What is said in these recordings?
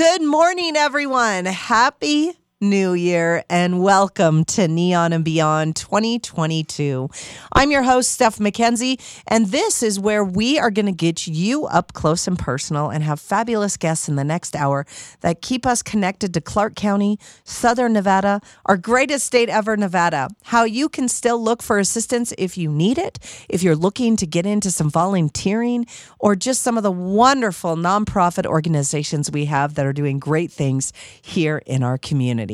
Good morning, everyone. Happy New Year and welcome to Neon and Beyond 2022. I'm your host, Steph McKenzie, and this is where we are going to get you up close and personal and have fabulous guests in the next hour that keep us connected to Clark County, Southern Nevada, our greatest state ever, Nevada. How you can still look for assistance if you need it, if you're looking to get into some volunteering, or just some of the wonderful nonprofit organizations we have that are doing great things here in our community.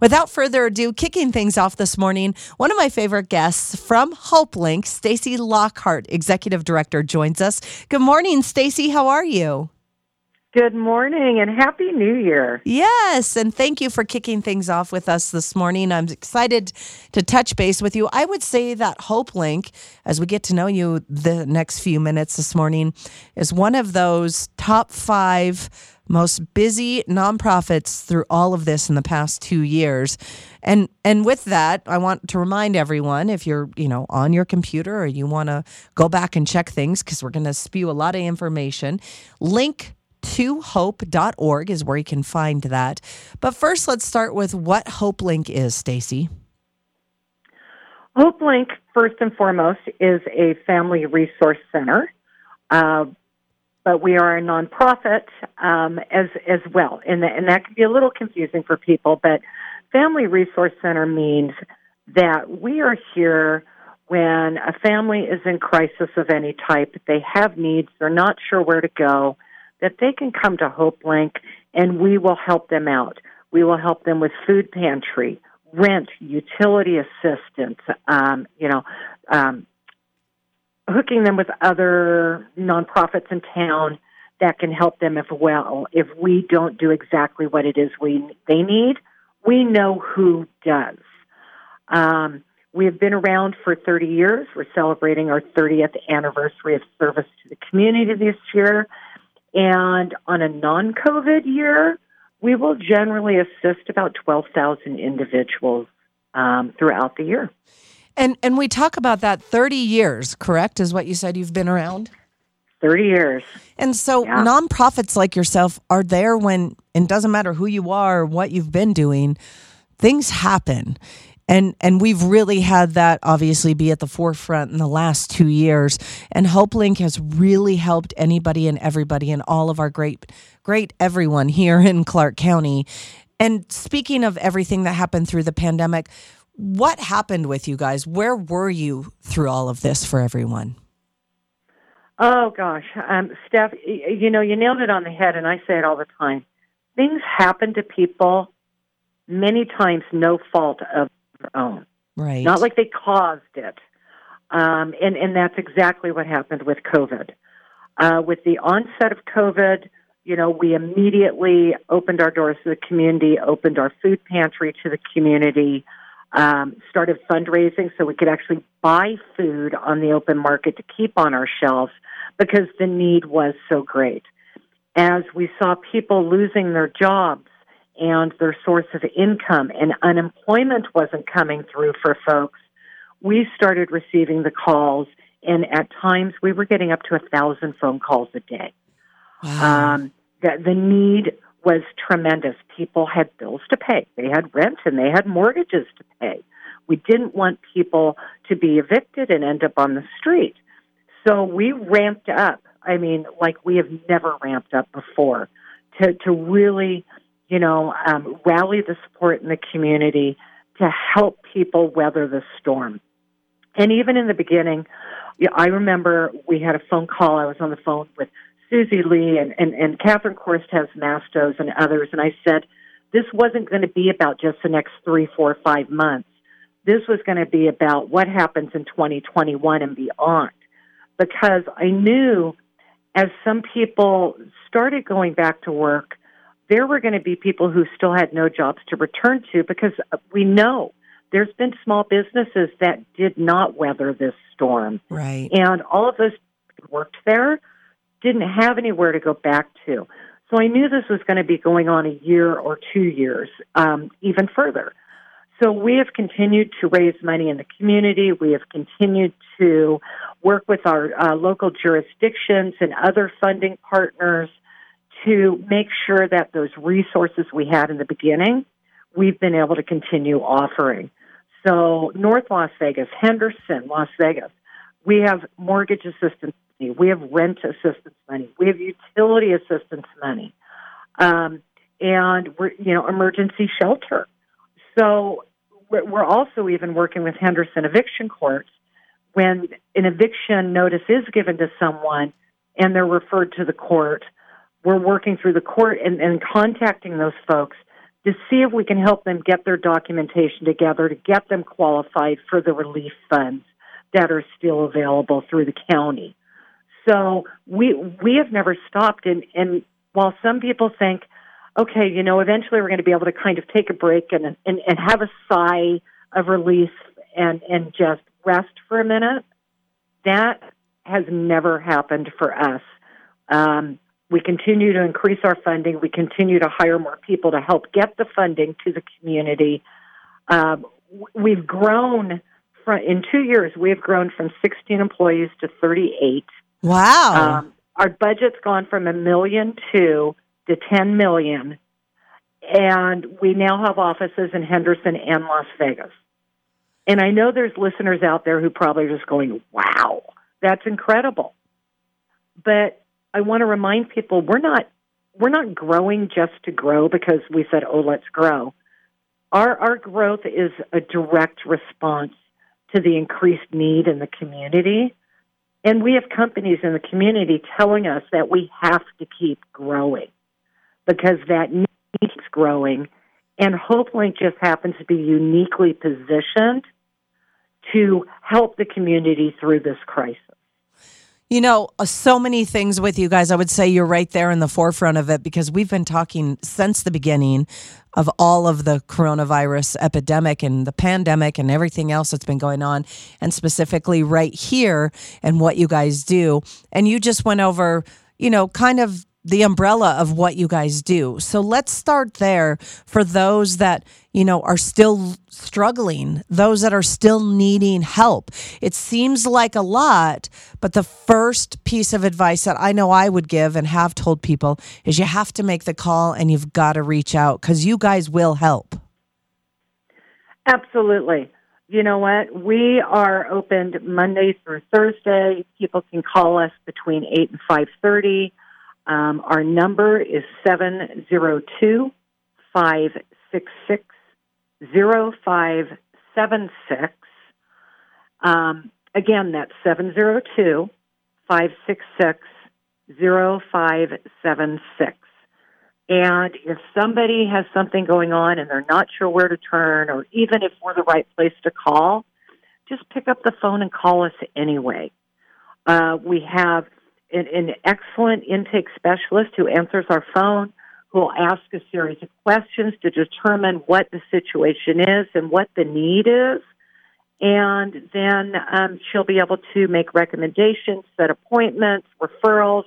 Without further ado, kicking things off this morning, one of my favorite guests from HopeLink, Stacy Lockhart, Executive Director, joins us. Good morning, Stacy. How are you? Good morning and happy new year. Yes, and thank you for kicking things off with us this morning. I'm excited to touch base with you. I would say that HopeLink, as we get to know you the next few minutes this morning, is one of those top five most busy nonprofits through all of this in the past two years. And and with that, I want to remind everyone if you're, you know, on your computer or you want to go back and check things because we're going to spew a lot of information, link to hope.org is where you can find that. But first, let's start with what HopeLink is, Stacy. HopeLink, first and foremost, is a family resource center. Uh, but we are a nonprofit um, as as well, and, and that can be a little confusing for people. But Family Resource Center means that we are here when a family is in crisis of any type, they have needs, they're not sure where to go, that they can come to HopeLink and we will help them out. We will help them with food pantry, rent, utility assistance, um, you know, um, hooking them with other nonprofits in town that can help them as well. If we don't do exactly what it is we they need, we know who does. Um, we have been around for 30 years. We're celebrating our 30th anniversary of service to the community this year. And on a non COVID year, we will generally assist about 12,000 individuals um, throughout the year. And and we talk about that 30 years, correct? Is what you said you've been around? 30 years. And so yeah. nonprofits like yourself are there when it doesn't matter who you are or what you've been doing, things happen. And and we've really had that obviously be at the forefront in the last 2 years and HopeLink has really helped anybody and everybody and all of our great great everyone here in Clark County. And speaking of everything that happened through the pandemic, what happened with you guys? Where were you through all of this for everyone? Oh gosh, um, Steph, you know you nailed it on the head, and I say it all the time. Things happen to people many times no fault of their own. Right. Not like they caused it. Um, and and that's exactly what happened with COVID. Uh, with the onset of COVID, you know, we immediately opened our doors to the community, opened our food pantry to the community um, started fundraising so we could actually buy food on the open market to keep on our shelves because the need was so great. As we saw people losing their jobs and their source of income and unemployment wasn't coming through for folks, we started receiving the calls and at times we were getting up to a thousand phone calls a day. Wow. Um, the, the need was tremendous. People had bills to pay, they had rent, and they had mortgages to pay. We didn't want people to be evicted and end up on the street. So we ramped up. I mean, like we have never ramped up before to, to really, you know, um, rally the support in the community to help people weather the storm. And even in the beginning, I remember we had a phone call. I was on the phone with Susie Lee and, and, and Catherine Cortez Mastos and others, and I said this wasn't going to be about just the next three, four, five months. This was going to be about what happens in 2021 and beyond. Because I knew as some people started going back to work, there were going to be people who still had no jobs to return to because we know there's been small businesses that did not weather this storm. Right. And all of those worked there didn't have anywhere to go back to. So I knew this was going to be going on a year or two years, um, even further. So we have continued to raise money in the community. We have continued to work with our uh, local jurisdictions and other funding partners to make sure that those resources we had in the beginning, we've been able to continue offering. So, North Las Vegas, Henderson, Las Vegas, we have mortgage assistance money, we have rent assistance money, we have utility assistance money, um, and we're, you know, emergency shelter. So, we're also even working with Henderson eviction courts when an eviction notice is given to someone and they're referred to the court. We're working through the court and, and contacting those folks to see if we can help them get their documentation together to get them qualified for the relief funds that are still available through the county. So we we have never stopped and, and while some people think, okay, you know, eventually we're going to be able to kind of take a break and and, and have a sigh of relief and and just rest for a minute, that has never happened for us. Um, we continue to increase our funding. We continue to hire more people to help get the funding to the community. Um, we've grown from, in two years. We have grown from 16 employees to 38. Wow. Um, our budget's gone from a million two to 10 million, and we now have offices in Henderson and Las Vegas. And I know there's listeners out there who probably are just going, "Wow, that's incredible." But I want to remind people we're not we're not growing just to grow because we said, "Oh, let's grow." Our our growth is a direct response to the increased need in the community. And we have companies in the community telling us that we have to keep growing because that need is growing. And HopeLink just happens to be uniquely positioned to help the community through this crisis. You know, uh, so many things with you guys. I would say you're right there in the forefront of it because we've been talking since the beginning of all of the coronavirus epidemic and the pandemic and everything else that's been going on, and specifically right here and what you guys do. And you just went over, you know, kind of the umbrella of what you guys do. So let's start there for those that, you know, are still struggling, those that are still needing help. It seems like a lot, but the first piece of advice that I know I would give and have told people is you have to make the call and you've got to reach out cuz you guys will help. Absolutely. You know what? We are opened Monday through Thursday. People can call us between 8 and 5:30 um, our number is 702 566 0576. Um, again, that's 702 566 0576. And if somebody has something going on and they're not sure where to turn, or even if we're the right place to call, just pick up the phone and call us anyway. Uh, we have an, an excellent intake specialist who answers our phone, who will ask a series of questions to determine what the situation is and what the need is. And then um, she'll be able to make recommendations, set appointments, referrals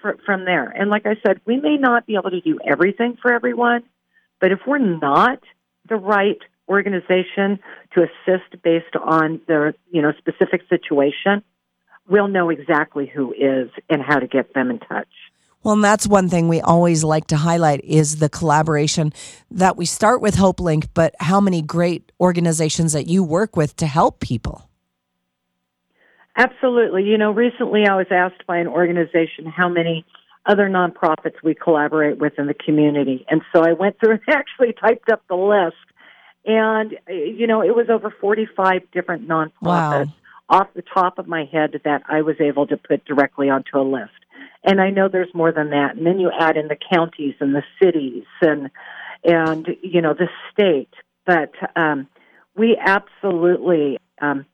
for, from there. And like I said, we may not be able to do everything for everyone, but if we're not the right organization to assist based on their you know specific situation, we'll know exactly who is and how to get them in touch. Well, and that's one thing we always like to highlight is the collaboration that we start with HopeLink, but how many great organizations that you work with to help people. Absolutely. You know, recently I was asked by an organization how many other nonprofits we collaborate with in the community. And so I went through and actually typed up the list. And, eh, you know, it was over 45 different nonprofits. Wow off the top of my head that I was able to put directly onto a list. And I know there's more than that. And then you add in the counties and the cities and and you know the state. But um, we absolutely um,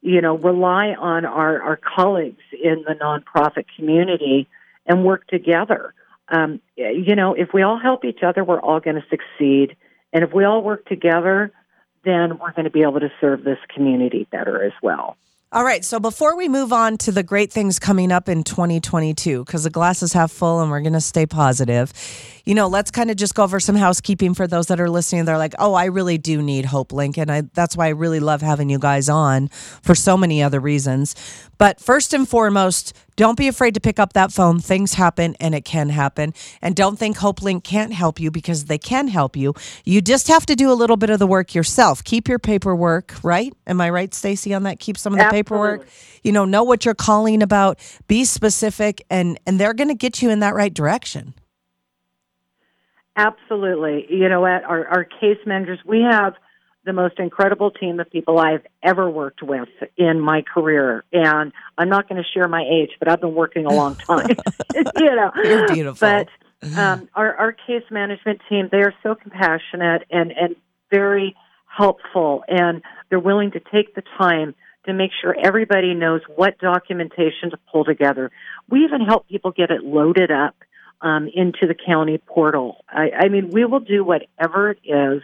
you know rely on our our colleagues in the nonprofit community and work together. Um, you know, if we all help each other, we're all going to succeed. And if we all work together, then we're going to be able to serve this community better as well. All right. So before we move on to the great things coming up in 2022, because the glass is half full and we're going to stay positive, you know, let's kind of just go over some housekeeping for those that are listening. They're like, oh, I really do need Hope. And I, that's why I really love having you guys on for so many other reasons. But first and foremost, don't be afraid to pick up that phone. Things happen and it can happen. And don't think HopeLink can't help you because they can help you. You just have to do a little bit of the work yourself. Keep your paperwork, right? Am I right, Stacy, on that? Keep some of the Absolutely. Paperwork. You know, know what you're calling about, be specific, and and they're gonna get you in that right direction. Absolutely. You know what? Our, our case managers, we have the most incredible team of people I've ever worked with in my career. And I'm not going to share my age, but I've been working a long time. you know, You're beautiful. But um, our, our case management team, they are so compassionate and, and very helpful, and they're willing to take the time to make sure everybody knows what documentation to pull together. We even help people get it loaded up um, into the county portal. I, I mean, we will do whatever it is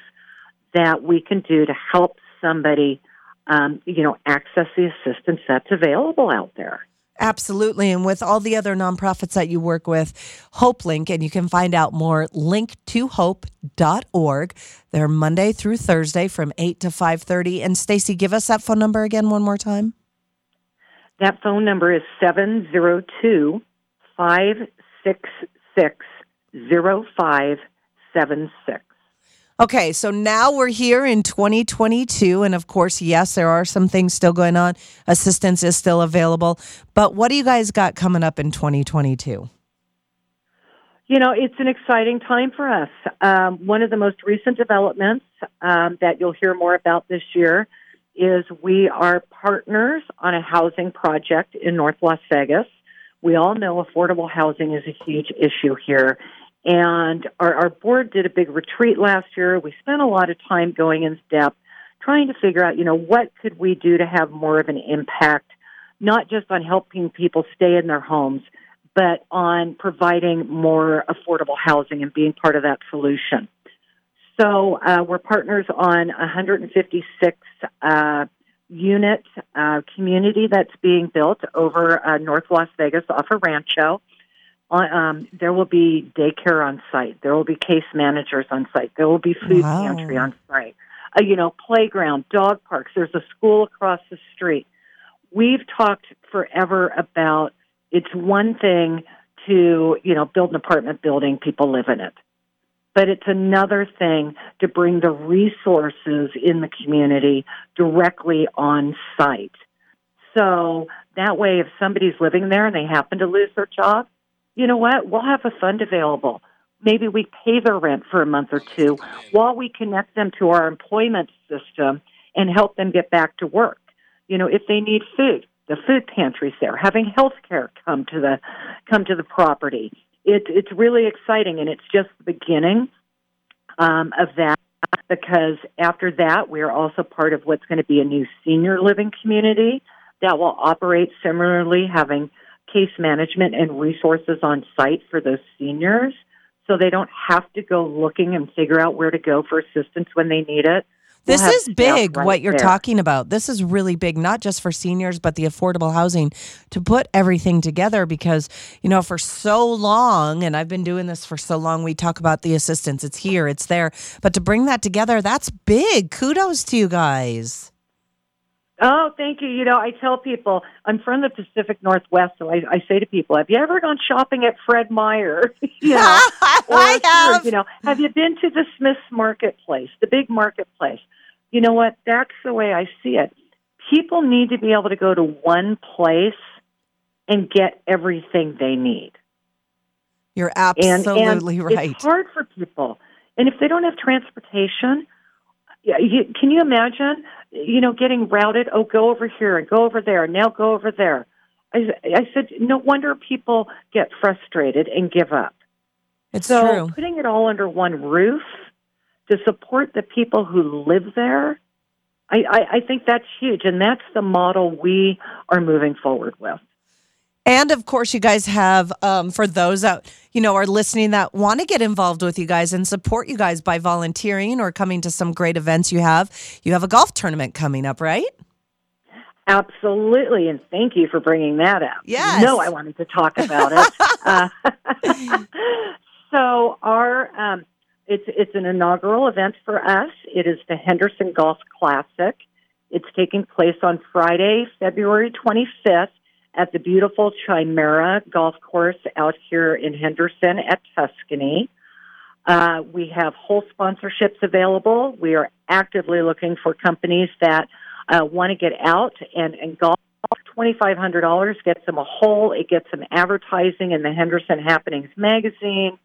that we can do to help somebody, um, you know, access the assistance that's available out there. Absolutely. And with all the other nonprofits that you work with, HopeLink, and you can find out more, linktohope.org. They're Monday through Thursday from 8 to 5.30. And Stacy, give us that phone number again one more time. That phone number is 702 566 0576. Okay, so now we're here in 2022. And of course, yes, there are some things still going on. Assistance is still available. But what do you guys got coming up in 2022? You know, it's an exciting time for us. Um, one of the most recent developments um, that you'll hear more about this year is we are partners on a housing project in North Las Vegas. We all know affordable housing is a huge issue here. And our, our board did a big retreat last year. We spent a lot of time going in depth trying to figure out, you know, what could we do to have more of an impact, not just on helping people stay in their homes, but on providing more affordable housing and being part of that solution. So uh, we're partners on 156 uh, unit uh, community that's being built over uh, North Las Vegas off of Rancho. Uh, Um, there will be daycare on site. There will be case managers on site. There will be food Wow. pantry on site. Uh, you know, playground, dog parks. There's a school across the street. We've talked forever about it's one thing to you know build an apartment building, people live in it but it's another thing to bring the resources in the community directly on site. So that way, if somebody's living there and they happen to lose their job, you know what? We'll have a fund available. Maybe we pay their rent for a month or two while we connect them to our employment system and help them get back to work. You know, if they need food, the food pantry's there. Having health care come to the come to the property. It, it's really exciting, and it's just the beginning um, of that. Because after that, we are also part of what's going to be a new senior living community that will operate similarly, having case management and resources on site for those seniors, so they don't have to go looking and figure out where to go for assistance when they need it. We'll This is big, right what you're there. talking about. This is really big, not just for seniors, but the affordable housing to put everything together because, you know, for so long, and I've been doing this for so long, we talk about the assistance. It's here, it's there. But to bring that together, that's big. Kudos to you guys. Oh, thank you. You know, I tell people I'm from the Pacific Northwest, so I, I say to people, "Have you ever gone shopping at Fred Meyer?" you know, or I have. You know, have you been to the Smith's Marketplace, the big marketplace? You know what? That's the way I see it. People need to be able to go to one place and get everything they need. You're And, absolutely and right. It's hard for people, and if they don't have transportation, yeah, you, can you imagine? You know, getting routed. Oh, go over here and go over there. and Now go over there. I, I said, no wonder people get frustrated and give up. It's So true. putting it all under one roof to support the people who live there, I, I, I think that's huge, and that's the model we are moving forward with. And of course, you guys have um, for those that you know are listening that want to get involved with you guys and support you guys by volunteering or coming to some great events you have. You have a golf tournament coming up, right? Absolutely, and thank you for bringing that up. Yes. No, I wanted to talk about it. uh, So our um, it's it's an inaugural event for us. It is the Henderson Golf Classic. It's taking place on Friday, February 25th at the beautiful Chimera Golf Course out here in Henderson at Tuscany. Uh, we have whole sponsorships available. We are actively looking for companies that uh, want to get out and, and golf. $2,500 gets them a hole. It gets them advertising in the Henderson Happenings magazine.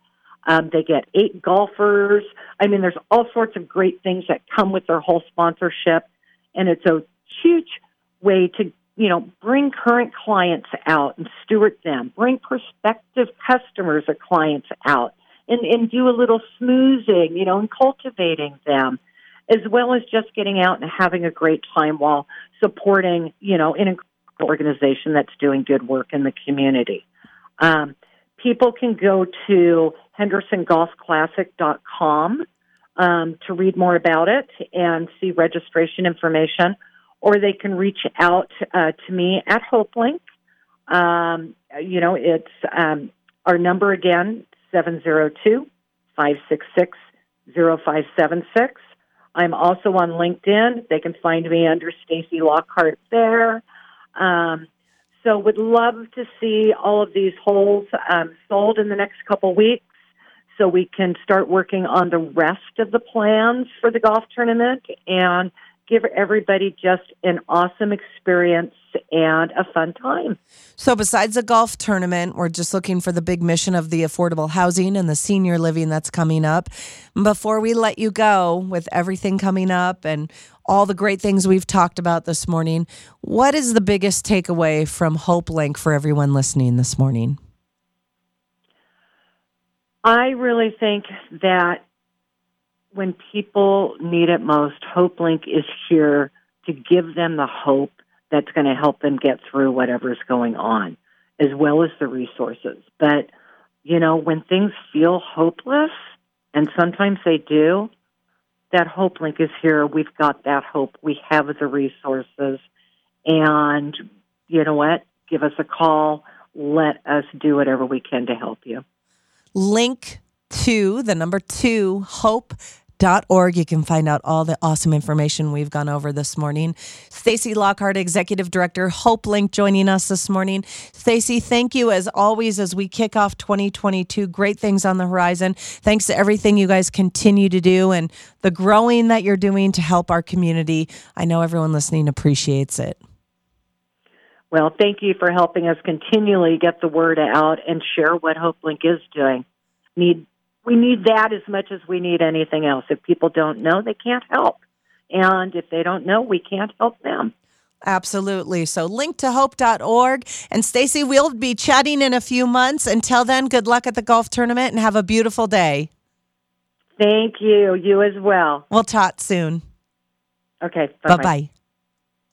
Um, they get eight golfers. I mean, there's all sorts of great things that come with their whole sponsorship. And it's a huge way to, you know, bring current clients out and steward them, bring prospective customers or clients out and, and do a little smoozing, you know, and cultivating them, as well as just getting out and having a great time while supporting, you know, an organization that's doing good work in the community. Um, people can go to hendersongolfclassic.com um, to read more about it and see registration information, or they can reach out uh, to me at HopeLink. Um, you know, it's um, our number again, 702 566 0576. I'm also on LinkedIn. They can find me under Stacy Lockhart there. Um, so would love to see all of these holes um, sold in the next couple weeks so we can start working on the rest of the plans for the golf tournament and give everybody just an awesome experience and a fun time. So, besides the golf tournament, we're just looking for the big mission of the affordable housing and the senior living that's coming up. Before we let you go with everything coming up and all the great things we've talked about this morning, what is the biggest takeaway from Hope Link for everyone listening this morning? I really think that when people need it most, HopeLink is here to give them the hope that's going to help them get through whatever's going on, as well as the resources. But, you know, when things feel hopeless, and sometimes they do, that HopeLink is here. We've got that hope. We have the resources. And you know what? Give us a call. Let us do whatever we can to help you. Link to the number two, hope org. You can find out all the awesome information we've gone over this morning. Stacy Lockhart, Executive Director, Hope Link, joining us this morning. Stacy, thank you as always as we kick off 2022. Great things on the horizon. Thanks to everything you guys continue to do and the growing that you're doing to help our community. I know everyone listening appreciates it. Well, thank you for helping us continually get the word out and share what HopeLink is doing. Need we need that as much as we need anything else. If people don't know, they can't help. And if they don't know, we can't help them. Absolutely. So link to hope.org. And Stacy, we'll be chatting in a few months. Until then, good luck at the golf tournament and have a beautiful day. Thank you. You as well. We'll talk soon. Okay. Bye bye.